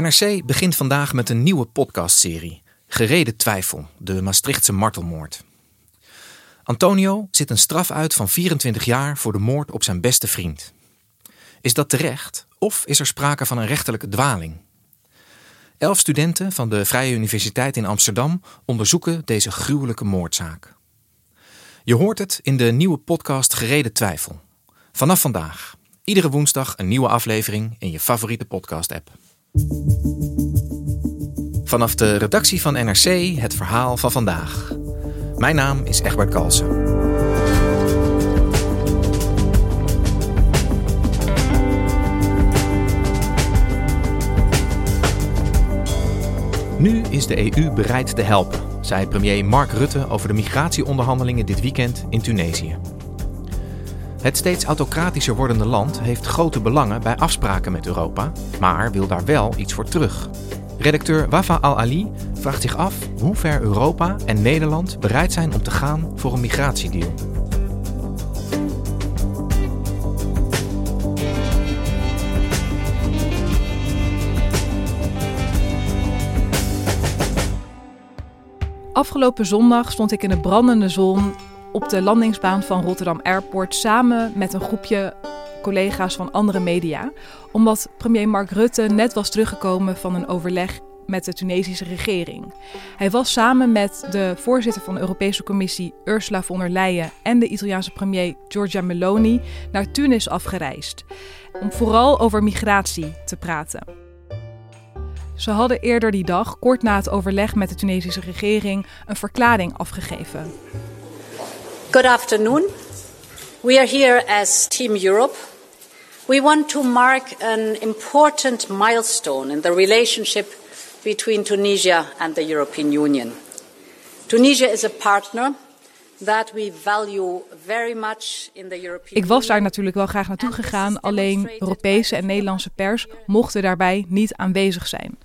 NRC begint vandaag met een nieuwe podcastserie. Gereden twijfel, de Maastrichtse martelmoord. Antonio zit een straf uit van 24 jaar voor de moord op zijn beste vriend. Is dat terecht of is er sprake van een rechterlijke dwaling? Elf studenten van de Vrije Universiteit in Amsterdam onderzoeken deze gruwelijke moordzaak. Je hoort het in de nieuwe podcast Gereden Twijfel. Vanaf vandaag. Iedere woensdag een nieuwe aflevering in je favoriete podcast-app. Vanaf de redactie van NRC het verhaal van vandaag. Mijn naam is Egbert Kalsen. Nu is de EU bereid te helpen, zei premier Mark Rutte over de migratieonderhandelingen dit weekend in Tunesië. Het steeds autocratischer wordende land heeft grote belangen bij afspraken met Europa, maar wil daar wel iets voor terug. Redacteur Wafa Al-Ali vraagt zich af hoe ver Europa en Nederland bereid zijn om te gaan voor een migratiedeal. Afgelopen zondag stond ik in de brandende zon op de landingsbaan van Rotterdam Airport samen met een groepje collega's van andere media, omdat premier Mark Rutte net was teruggekomen van een overleg met de Tunesische regering. Hij was samen met de voorzitter van de Europese Commissie Ursula von der Leyen en de Italiaanse premier Giorgia Meloni naar Tunis afgereisd om vooral over migratie te praten. Ze hadden eerder die dag, kort na het overleg met de Tunesische regering, een verklaring afgegeven. Good afternoon. We are here as Team Europe. We want to mark an important milestone in the relationship between Tunisia and the European Union. Tunisia is a partner that we value very much in the European Ik was daar natuurlijk wel graag naartoe gegaan, alleen Europese en Nederlandse pers mochten daarbij niet aanwezig zijn.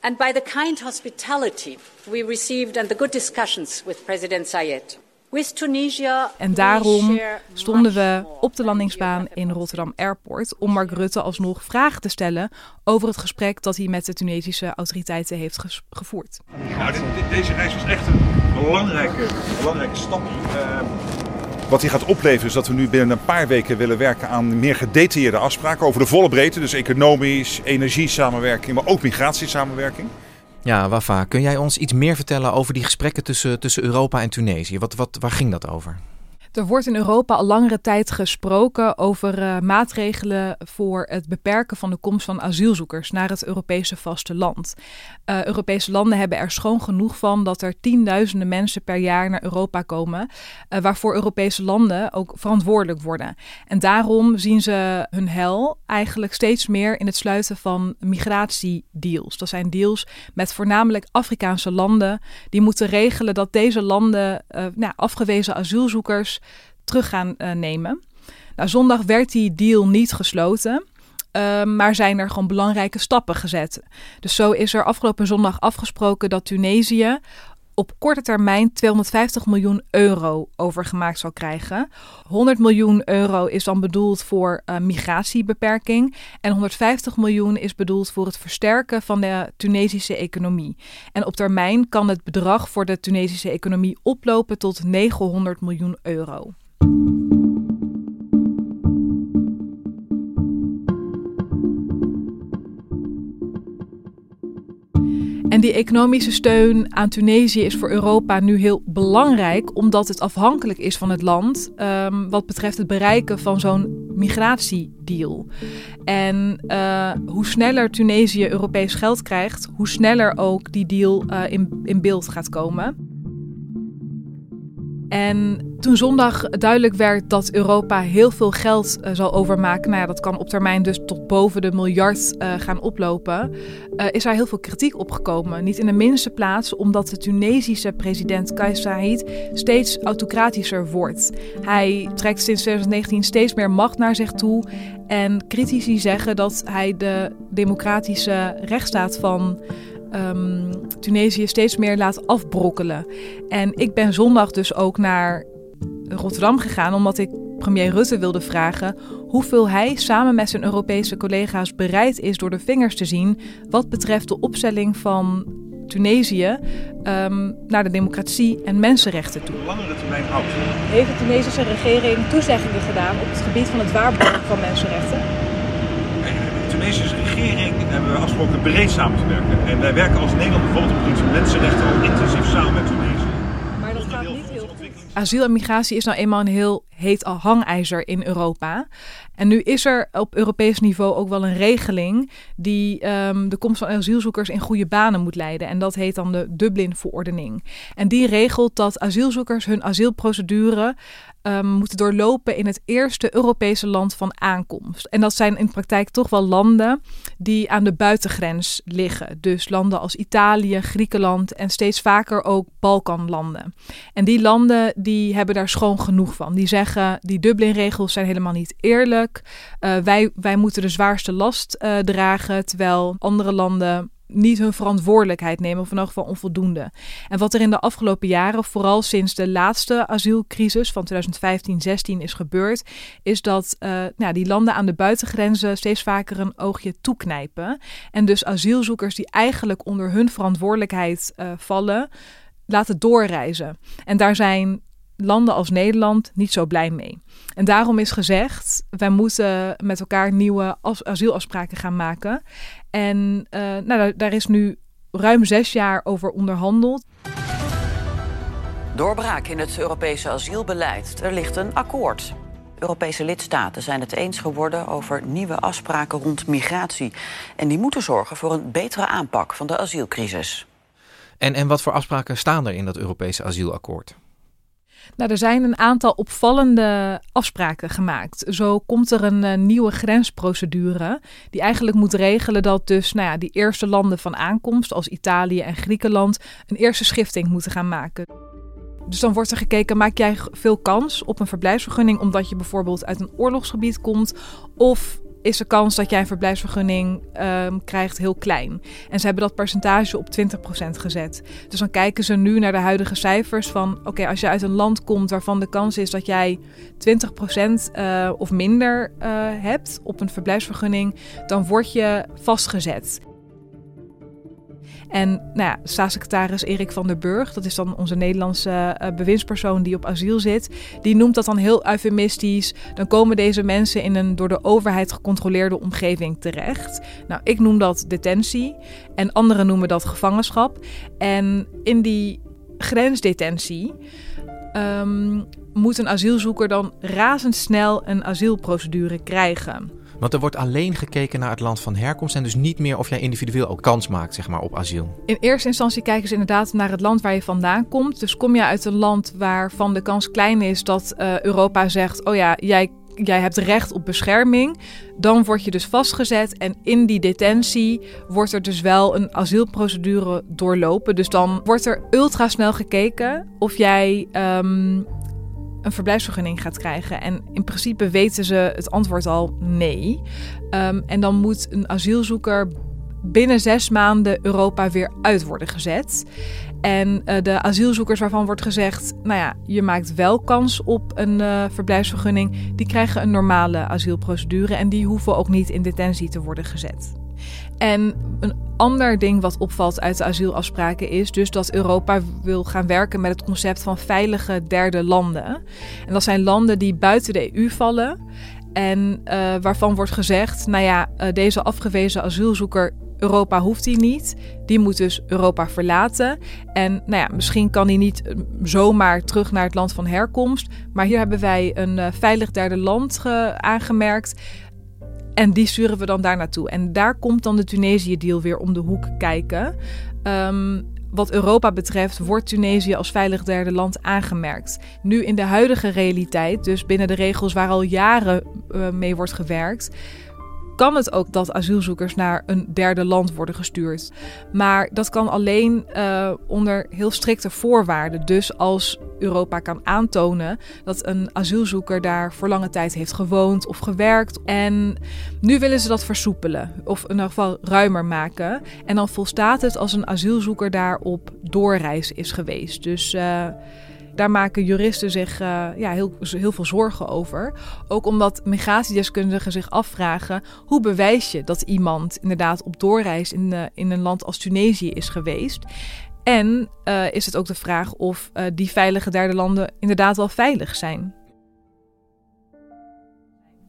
And by the kind hospitality we received and the good discussions with President Zayed. With Tunisia, en daarom stonden we op de landingsbaan in Rotterdam Airport om Mark Rutte alsnog vragen te stellen over het gesprek dat hij met de Tunesische autoriteiten heeft gevoerd. Nou, deze reis was echt een belangrijke, belangrijke stap. Uh, wat hij gaat opleveren is dat we nu binnen een paar weken willen werken aan meer gedetailleerde afspraken over de volle breedte. Dus economisch, energiesamenwerking, maar ook migratiesamenwerking. Ja, Wafa, kun jij ons iets meer vertellen over die gesprekken tussen, tussen Europa en Tunesië? Wat, wat, waar ging dat over? Er wordt in Europa al langere tijd gesproken over uh, maatregelen voor het beperken van de komst van asielzoekers naar het Europese vasteland. Uh, Europese landen hebben er schoon genoeg van dat er tienduizenden mensen per jaar naar Europa komen, uh, waarvoor Europese landen ook verantwoordelijk worden. En daarom zien ze hun hel eigenlijk steeds meer in het sluiten van migratiedeals. Dat zijn deals met voornamelijk Afrikaanse landen die moeten regelen dat deze landen nou, afgewezen asielzoekers terug gaan uh, nemen. Nou, zondag werd die deal niet gesloten. Uh, maar zijn er gewoon belangrijke stappen gezet. Dus zo is er afgelopen zondag afgesproken dat Tunesië op korte termijn 250 miljoen euro overgemaakt zal krijgen. 100 miljoen euro is dan bedoeld voor uh, migratiebeperking en 150 miljoen is bedoeld voor het versterken van de Tunesische economie. En op termijn kan het bedrag voor de Tunesische economie oplopen tot 900 miljoen euro. En die economische steun aan Tunesië is voor Europa nu heel belangrijk, omdat het afhankelijk is van het land um, wat betreft het bereiken van zo'n migratiedeal. En uh, hoe sneller Tunesië Europees geld krijgt, hoe sneller ook die deal uh, in, in beeld gaat komen. En Toen zondag duidelijk werd dat Europa heel veel geld uh, zal overmaken, nou ja, dat kan op termijn dus tot boven de miljard uh, gaan oplopen, uh, is er heel veel kritiek opgekomen. Niet in de minste plaats omdat de Tunesische president Kais Saied steeds autocratischer wordt. Hij trekt sinds 2019 steeds meer macht naar zich toe en critici zeggen dat hij de democratische rechtsstaat van um, Tunesië steeds meer laat afbrokkelen. En ik ben zondag dus ook naar Rotterdam gegaan omdat ik premier Rutte wilde vragen hoeveel hij samen met zijn Europese collega's bereid is door de vingers te zien wat betreft de opstelling van Tunesië um, naar de democratie en mensenrechten toe. Langere termijn houdt. Heeft de Tunesische regering toezeggingen gedaan op het gebied van het waarborgen van mensenrechten? De Tunesische regering hebben we afgesproken breed samen te werken. En wij werken als Nederland bijvoorbeeld op het gebied van mensenrechten al intensief samen met Tunesië. Maar dat gaat niet heel goed. Asiel en migratie is nou eenmaal een heel heet hangijzer in Europa. En nu is er op Europees niveau ook wel een regeling die um, de komst van asielzoekers in goede banen moet leiden. En dat heet dan de Dublin-verordening. En die regelt dat asielzoekers hun asielprocedure um, moeten doorlopen in het eerste Europese land van aankomst. En dat zijn in praktijk toch wel landen die aan de buitengrens liggen. Dus landen als Italië, Griekenland en steeds vaker ook Balkanlanden. En die landen die hebben daar schoon genoeg van. Die zeggen die Dublin-regels zijn helemaal niet eerlijk. Uh, wij, wij moeten de zwaarste last uh, dragen, terwijl andere landen niet hun verantwoordelijkheid nemen, of in elk onvoldoende. En wat er in de afgelopen jaren, vooral sinds de laatste asielcrisis van 2015-16 is gebeurd, is dat uh, nou, die landen aan de buitengrenzen steeds vaker een oogje toeknijpen. En dus asielzoekers die eigenlijk onder hun verantwoordelijkheid uh, vallen, laten doorreizen. En daar zijn landen als Nederland niet zo blij mee. En daarom is gezegd, wij moeten met elkaar nieuwe asielafspraken gaan maken. En uh, nou, daar is nu ruim zes jaar over onderhandeld. Doorbraak in het Europese asielbeleid. Er ligt een akkoord. Europese lidstaten zijn het eens geworden over nieuwe afspraken rond migratie. En die moeten zorgen voor een betere aanpak van de asielcrisis. En, en wat voor afspraken staan er in dat Europese asielakkoord? Nou, er zijn een aantal opvallende afspraken gemaakt. Zo komt er een uh, nieuwe grensprocedure die eigenlijk moet regelen dat dus nou ja, die eerste landen van aankomst, als Italië en Griekenland, een eerste schifting moeten gaan maken. Dus dan wordt er gekeken, maak jij veel kans op een verblijfsvergunning omdat je bijvoorbeeld uit een oorlogsgebied komt of is de kans dat jij een verblijfsvergunning um, krijgt heel klein. En ze hebben dat percentage op 20% gezet. Dus dan kijken ze nu naar de huidige cijfers van... oké, als je uit een land komt waarvan de kans is dat jij 20% uh, of minder uh, hebt op een verblijfsvergunning... dan word je vastgezet. En nou ja, staatssecretaris Erik van der Burg, dat is dan onze Nederlandse uh, bewindspersoon die op asiel zit, die noemt dat dan heel eufemistisch. Dan komen deze mensen in een door de overheid gecontroleerde omgeving terecht. Nou, ik noem dat detentie en anderen noemen dat gevangenschap. En in die grensdetentie um, moet een asielzoeker dan razendsnel een asielprocedure krijgen. Want er wordt alleen gekeken naar het land van herkomst en dus niet meer of jij individueel ook kans maakt zeg maar, op asiel. In eerste instantie kijken ze inderdaad naar het land waar je vandaan komt. Dus kom je uit een land waarvan de kans klein is dat uh, Europa zegt: Oh ja, jij jij hebt recht op bescherming. Dan word je dus vastgezet en in die detentie wordt er dus wel een asielprocedure doorlopen. Dus dan wordt er ultra snel gekeken of jij um, een verblijfsvergunning gaat krijgen. En in principe weten ze het antwoord al nee. Um, en dan moet een asielzoeker binnen zes maanden Europa weer uit worden gezet. En uh, de asielzoekers waarvan wordt gezegd, nou ja, je maakt wel kans op een uh, verblijfsvergunning, die krijgen een normale asielprocedure en die hoeven ook niet in detentie te worden gezet. En een ander ding wat opvalt uit de asielafspraken is dus dat Europa wil gaan werken met het concept van veilige derde landen. En dat zijn landen die buiten de EU vallen en uh, waarvan wordt gezegd, nou ja, uh, deze afgewezen asielzoeker Europa hoeft hij niet. Die moet dus Europa verlaten. En nou ja, misschien kan hij niet eh, zomaar terug naar het land van herkomst. Maar hier hebben wij een veilig derde land aangemerkt. En die sturen we dan daar naartoe. En daar komt dan de Tunesië-deal weer om de hoek kijken. Um, wat Europa betreft wordt Tunesië als veilig derde land aangemerkt. Nu in de huidige realiteit, dus binnen de regels waar al jaren uh, mee wordt gewerkt, kan het ook dat asielzoekers naar een derde land worden gestuurd. Maar dat kan alleen uh, onder heel strikte voorwaarden. Dus als Europa kan aantonen dat een asielzoeker daar voor lange tijd heeft gewoond of gewerkt. En nu willen ze dat versoepelen, of in ieder geval ruimer maken. En dan volstaat het als een asielzoeker daar op doorreis is geweest. Dus. Uh, daar maken juristen zich uh, ja, heel, heel veel zorgen over. Ook omdat migratiedeskundigen zich afvragen: hoe bewijs je dat iemand inderdaad op doorreis in, uh, in een land als Tunesië is geweest? En uh, is het ook de vraag of die veilige derde landen inderdaad wel veilig zijn.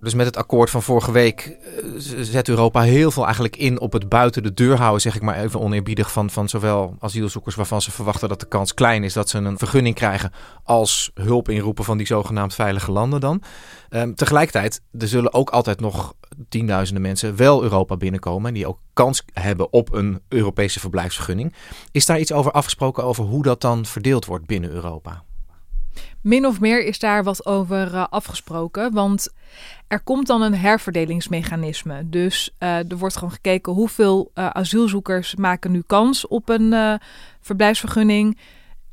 Dus met het akkoord van vorige week eh, zet Europa heel veel eigenlijk in op het buiten de deur houden, zeg ik maar even oneerbiedig, van, van zowel asielzoekers waarvan ze verwachten dat de kans klein is dat ze een vergunning krijgen, als hulp inroepen van die zogenaamd veilige landen dan. Um, tegelijkertijd, er zullen ook altijd nog tienduizenden mensen wel Europa binnenkomen en die ook kans hebben op een Europese verblijfsvergunning. Is daar iets over afgesproken over hoe dat dan verdeeld wordt binnen Europa? Min of meer is daar wat over uh, afgesproken, want er komt dan een herverdelingsmechanisme. Dus uh, er wordt gewoon gekeken hoeveel uh, asielzoekers maken nu kans op een verblijfsvergunning.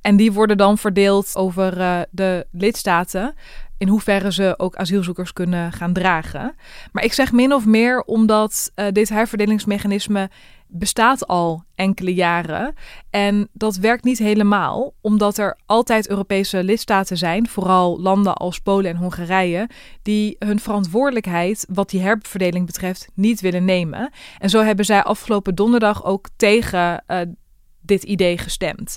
En die worden dan verdeeld over de lidstaten in hoeverre ze ook asielzoekers kunnen gaan dragen. Maar ik zeg min of meer omdat uh, dit herverdelingsmechanisme bestaat al enkele jaren. En dat werkt niet helemaal, omdat er altijd Europese lidstaten zijn, vooral landen als Polen en Hongarije, die hun verantwoordelijkheid wat die herverdeling betreft niet willen nemen. En zo hebben zij afgelopen donderdag ook tegen uh, dit idee gestemd.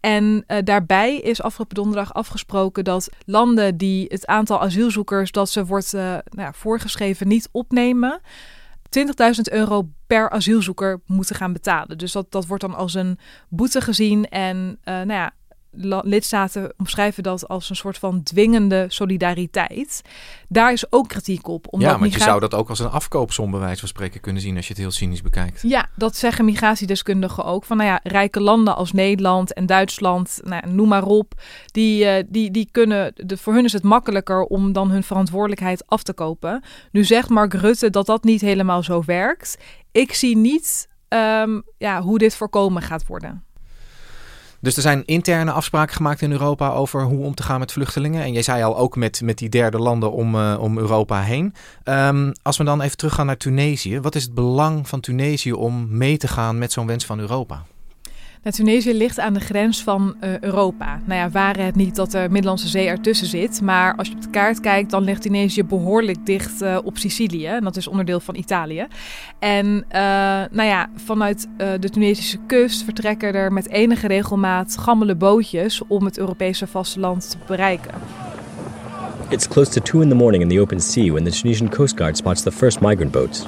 En uh, daarbij is afgelopen donderdag afgesproken dat landen die het aantal asielzoekers dat ze wordt uh, nou ja, voorgeschreven niet opnemen, 20.000 euro per asielzoeker moeten gaan betalen. Dus dat, dat wordt dan als een boete gezien. En uh, nou ja, lidstaten omschrijven dat als een soort van dwingende solidariteit. Daar is ook kritiek op. Omdat ja, want je zou dat ook als een afkoopsom bij wijze van spreken kunnen zien als je het heel cynisch bekijkt. Ja, dat zeggen migratiedeskundigen ook. Van nou ja, rijke landen als Nederland en Duitsland, nou, noem maar op, die, uh, die, die kunnen, de, voor hun is het makkelijker om dan hun verantwoordelijkheid af te kopen. Nu zegt Mark Rutte dat dat niet helemaal zo werkt. Ik zie niet um, ja, hoe dit voorkomen gaat worden. Dus er zijn interne afspraken gemaakt in Europa over hoe om te gaan met vluchtelingen. En jij zei al ook met, met die derde landen om, uh, om Europa heen. Um, als we dan even teruggaan naar Tunesië. Wat is het belang van Tunesië om mee te gaan met zo'n wens van Europa? Nou, Tunesië ligt aan de grens van uh, Europa. Nou ja, waren het niet dat de Middellandse Zee ertussen zit. Maar als je op de kaart kijkt, dan ligt Tunesië behoorlijk dicht uh, op Sicilië. En dat is onderdeel van Italië. En uh, nou ja, vanuit de Tunesische kust vertrekken er met enige regelmaat gammele bootjes om het Europese vasteland te bereiken. It's close to 2 in the morning in the open sea when the Tunisian Coast Guard spots the first migrant boats.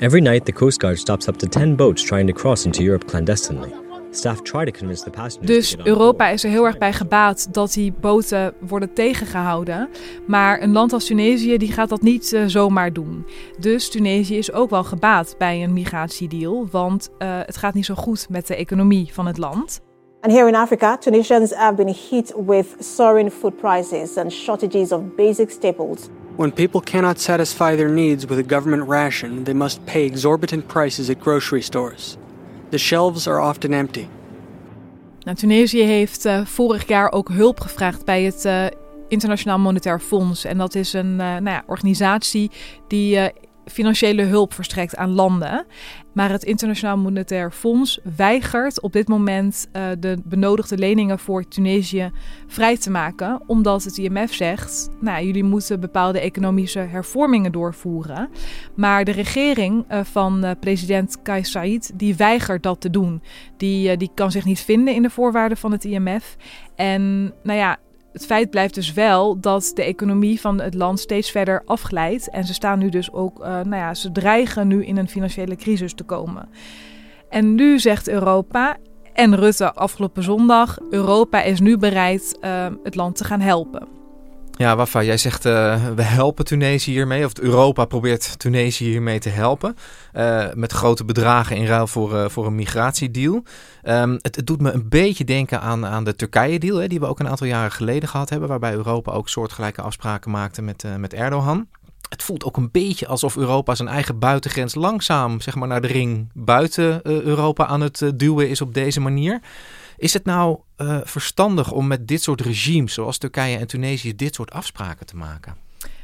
Every night, the Coast Guard stops up to 10 boats trying to cross into Europe clandestinely. Staff try to convince the passengers dus Europa is er heel erg bij gebaat dat die boten worden tegengehouden. Maar een land als Tunesië die gaat dat niet uh, zomaar doen. Dus Tunesië is ook wel gebaat bij een migratiedeal. Want uh, het gaat niet zo goed met de economie van het land. And here in Africa, Tunisians have been hit with soaring food prices and shortages of basic staples. When people cannot satisfy their needs with a government ration, they must pay exorbitant prices at grocery stores. The shelves are often empty. Nou, Tunesië heeft uh, vorig jaar ook hulp gevraagd bij het uh, Internationaal Monetair Fonds. En dat is een uh, nou ja, organisatie die financiële hulp verstrekt aan landen. Maar het Internationaal Monetair Fonds weigert op dit moment uh, de benodigde leningen voor Tunesië vrij te maken, omdat het IMF zegt: nou, jullie moeten bepaalde economische hervormingen doorvoeren. Maar de regering uh, van uh, president Kais Saied die weigert dat te doen. Die, die kan zich niet vinden in de voorwaarden van het IMF. En nou ja, het feit blijft dus wel dat de economie van het land steeds verder afglijdt. En ze staan nu dus ook, uh, nou ja, ze dreigen nu in een financiële crisis te komen. En nu zegt Europa en Rutte afgelopen zondag: Europa is nu bereid uh, het land te gaan helpen. Ja, Wafa, jij zegt uh, we helpen Tunesië hiermee, of Europa probeert Tunesië hiermee te helpen. Uh, met grote bedragen in ruil voor, uh, voor een migratiedeal. Um, het, het, doet me een beetje denken aan, aan de Turkije-deal, die we ook een aantal jaren geleden gehad hebben. Waarbij Europa ook soortgelijke afspraken maakte met, met Erdogan. Het voelt ook een beetje alsof Europa zijn eigen buitengrens langzaam zeg maar, naar de ring buiten Europa aan het duwen is op deze manier. Is het nou uh, verstandig om met dit soort regimes, zoals Turkije en Tunesië, dit soort afspraken te maken?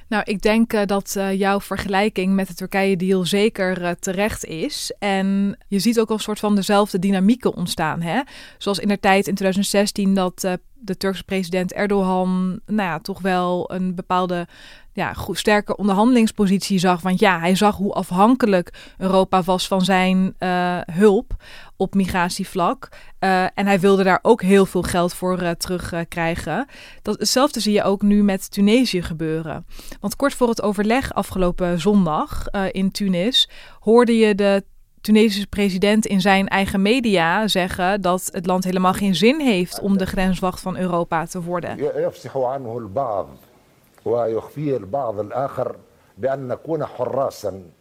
Nou, ik denk uh, dat uh, jouw vergelijking met de Turkije-deal zeker terecht is. En je ziet ook een soort van dezelfde dynamieken ontstaan. Hè? Zoals in de tijd in 2016 dat de Turkse president Erdogan nou toch wel een bepaalde ja, sterke onderhandelingspositie zag. Want ja, hij zag hoe afhankelijk Europa was van zijn uh, hulp op migratievlak. Uh, en hij wilde daar ook heel veel geld voor uh, terugkrijgen. Dat, hetzelfde zie je ook nu met Tunesië gebeuren. Want kort voor het overleg afgelopen zondag in Tunis hoorde je de Tunesische president in zijn eigen media zeggen dat het land helemaal geen zin heeft om de grenswacht van Europa te worden.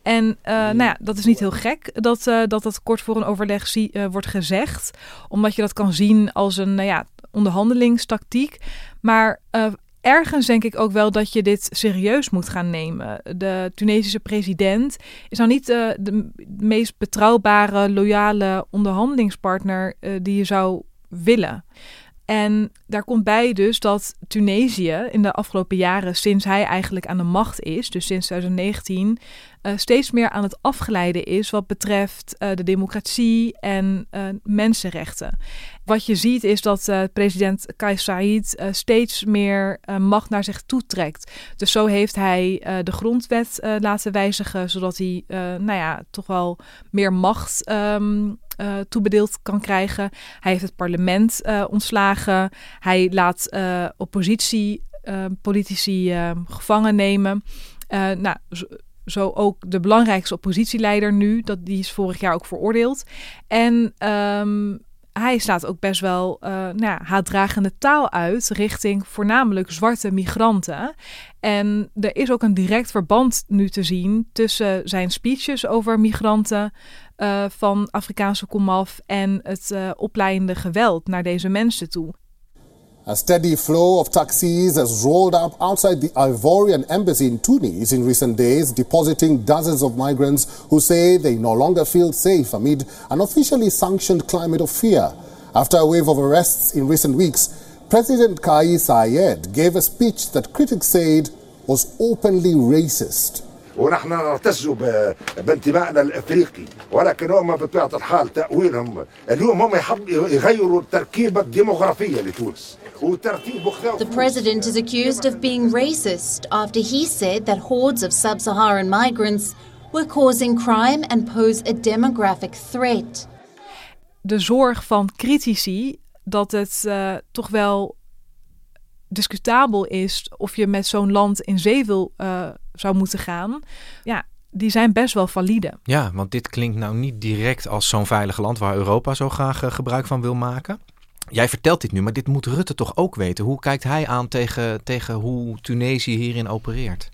En uh, nou ja, dat is niet heel gek dat, uh, dat dat kort voor een overleg zie, uh, wordt gezegd. Omdat je dat kan zien als een nou ja, onderhandelingstactiek. Maar ergens denk ik ook wel dat je dit serieus moet gaan nemen. De Tunesische president is nou niet uh, de meest betrouwbare, loyale onderhandelingspartner uh, die je zou willen. En daar komt bij dus dat Tunesië in de afgelopen jaren, sinds hij eigenlijk aan de macht is, dus sinds 2019, uh, steeds meer aan het afgeleiden is wat betreft uh, de democratie en uh, mensenrechten. Wat je ziet is dat president Kais Saied steeds meer macht naar zich toe trekt. Dus zo heeft hij de grondwet laten wijzigen, zodat hij nou ja, toch wel meer macht uh, toebedeeld kan krijgen. Hij heeft het parlement ontslagen. Hij laat uh, oppositie, politici gevangen nemen. nou, zo, ook de belangrijkste oppositieleider nu. Dat, die is vorig jaar ook veroordeeld. En um, hij slaat ook best wel uh, nou haatdragende taal uit richting voornamelijk zwarte migranten. En er is ook een direct verband nu te zien tussen zijn speeches over migranten van Afrikaanse komaf en het opleidende geweld naar deze mensen toe. A steady flow of taxis has rolled up outside the Ivorian embassy in Tunis in recent days, depositing dozens of migrants who say they no longer feel safe amid an officially sanctioned climate of fear. After a wave of arrests in recent weeks, President Kais Saied gave a speech that critics said was openly racist. ونحن نعتز بانتمائنا الافريقي ولكن هم بطبيعه الحال تاويلهم اليوم هم يحب يغيروا التركيبه الديموغرافيه لتونس The president is accused of being racist after he said that hordes of sub Saharan migrants were causing crime and pose a demographic threat. De zorg van critici dat het uh, toch wel discutabel is of je met zo'n land in zee wil, uh, zou moeten gaan. Ja, die zijn best wel valide. Ja, want dit klinkt nou niet direct als zo'n veilig land waar Europa zo graag uh, gebruik van wil maken. Jij vertelt dit nu, maar dit moet Rutte toch ook weten. Hoe kijkt hij aan tegen, tegen hoe Tunesië hierin opereert?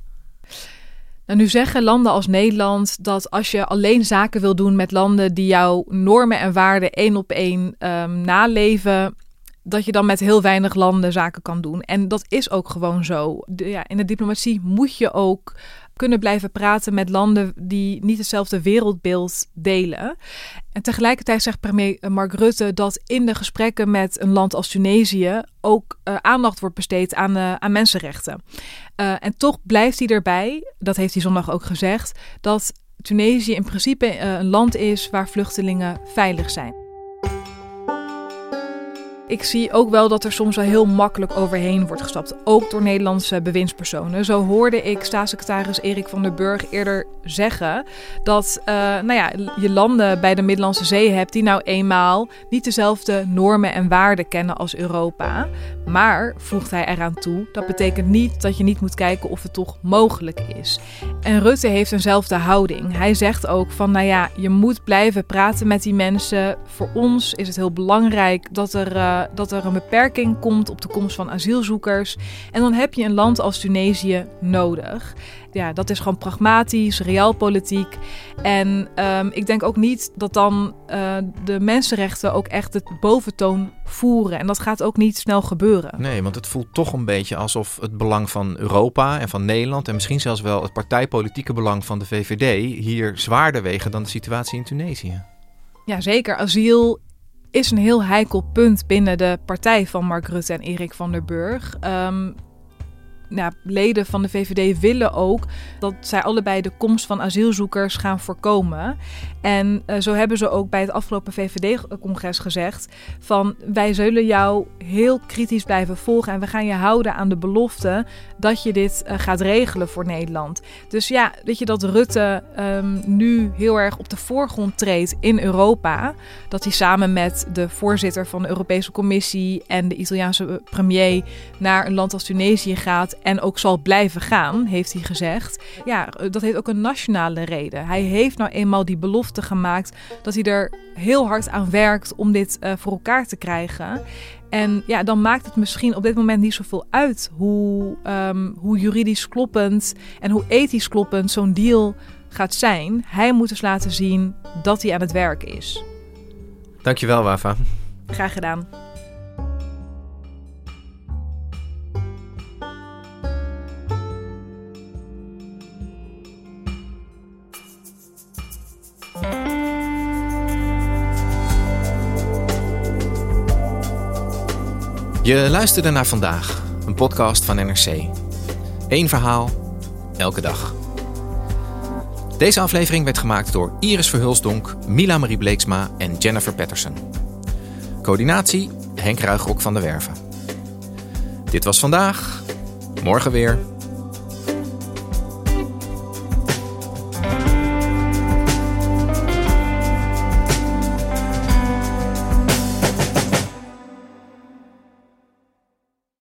Nou, nu zeggen landen als Nederland dat als je alleen zaken wil doen met landen die jouw normen en waarden één op één um, naleven, dat je dan met heel weinig landen zaken kan doen. En dat is ook gewoon zo. Ja, in de diplomatie moet je ook kunnen blijven praten met landen die niet hetzelfde wereldbeeld delen. En tegelijkertijd zegt premier Mark Rutte dat in de gesprekken met een land als Tunesië ook uh, aandacht wordt besteed aan, uh, aan mensenrechten. Uh, en toch blijft hij erbij, dat heeft hij zondag ook gezegd, dat Tunesië in principe een land is waar vluchtelingen veilig zijn ik zie ook wel dat er soms wel heel makkelijk overheen wordt gestapt. Ook door Nederlandse bewindspersonen. Zo hoorde ik staatssecretaris Erik van der Burg eerder zeggen dat uh, nou ja, je landen bij de Middellandse Zee hebt die nou eenmaal niet dezelfde normen en waarden kennen als Europa. Maar, voegt hij eraan toe, dat betekent niet dat je niet moet kijken of het toch mogelijk is. En Rutte heeft eenzelfde houding. Hij zegt ook van, nou ja, je moet blijven praten met die mensen. Voor ons is het heel belangrijk dat er... Uh, dat er een beperking komt op de komst van asielzoekers. En dan heb je een land als Tunesië nodig. Ja, dat is gewoon pragmatisch, realpolitiek. En ehm, ik denk ook niet dat dan uh, de mensenrechten ook echt het boventoon voeren. En dat gaat ook niet snel gebeuren. Nee, want het voelt toch een beetje alsof het belang van Europa en van Nederland... en misschien zelfs wel het partijpolitieke belang van de VVD... hier zwaarder wegen dan de situatie in Tunesië. Ja, zeker. Asiel is een heel heikel punt binnen de partij van Mark Rutte en Erik van der Burg. Um, nou, leden van de VVD willen ook dat zij allebei de komst van asielzoekers gaan voorkomen. En uh, zo hebben ze ook bij het afgelopen VVD-congres gezegd: van wij zullen jou heel kritisch blijven volgen en we gaan je houden aan de belofte dat je dit uh, gaat regelen voor Nederland. Dus ja, weet je dat Rutte um, nu heel erg op de voorgrond treedt in Europa. Dat hij samen met de voorzitter van de Europese Commissie en de Italiaanse premier naar een land als Tunesië gaat en ook zal blijven gaan, heeft hij gezegd. Ja, dat heeft ook een nationale reden. Hij heeft nou eenmaal die belofte gemaakt dat hij er heel hard aan werkt om dit uh, voor elkaar te krijgen. En ja, dan maakt het misschien op dit moment niet zoveel uit hoe, um, hoe juridisch kloppend en hoe ethisch kloppend zo'n deal gaat zijn. Hij moet dus laten zien dat hij aan het werk is. Dankjewel, Wafa. Graag gedaan. Je luisterde naar vandaag, een podcast van NRC. Eén verhaal, elke dag. Deze aflevering werd gemaakt door Iris Verhulsdonk, Mila Marie Bleeksma en Jennifer Patterson. Coördinatie Henk Ruigrok van de Werven. Dit was vandaag, morgen weer.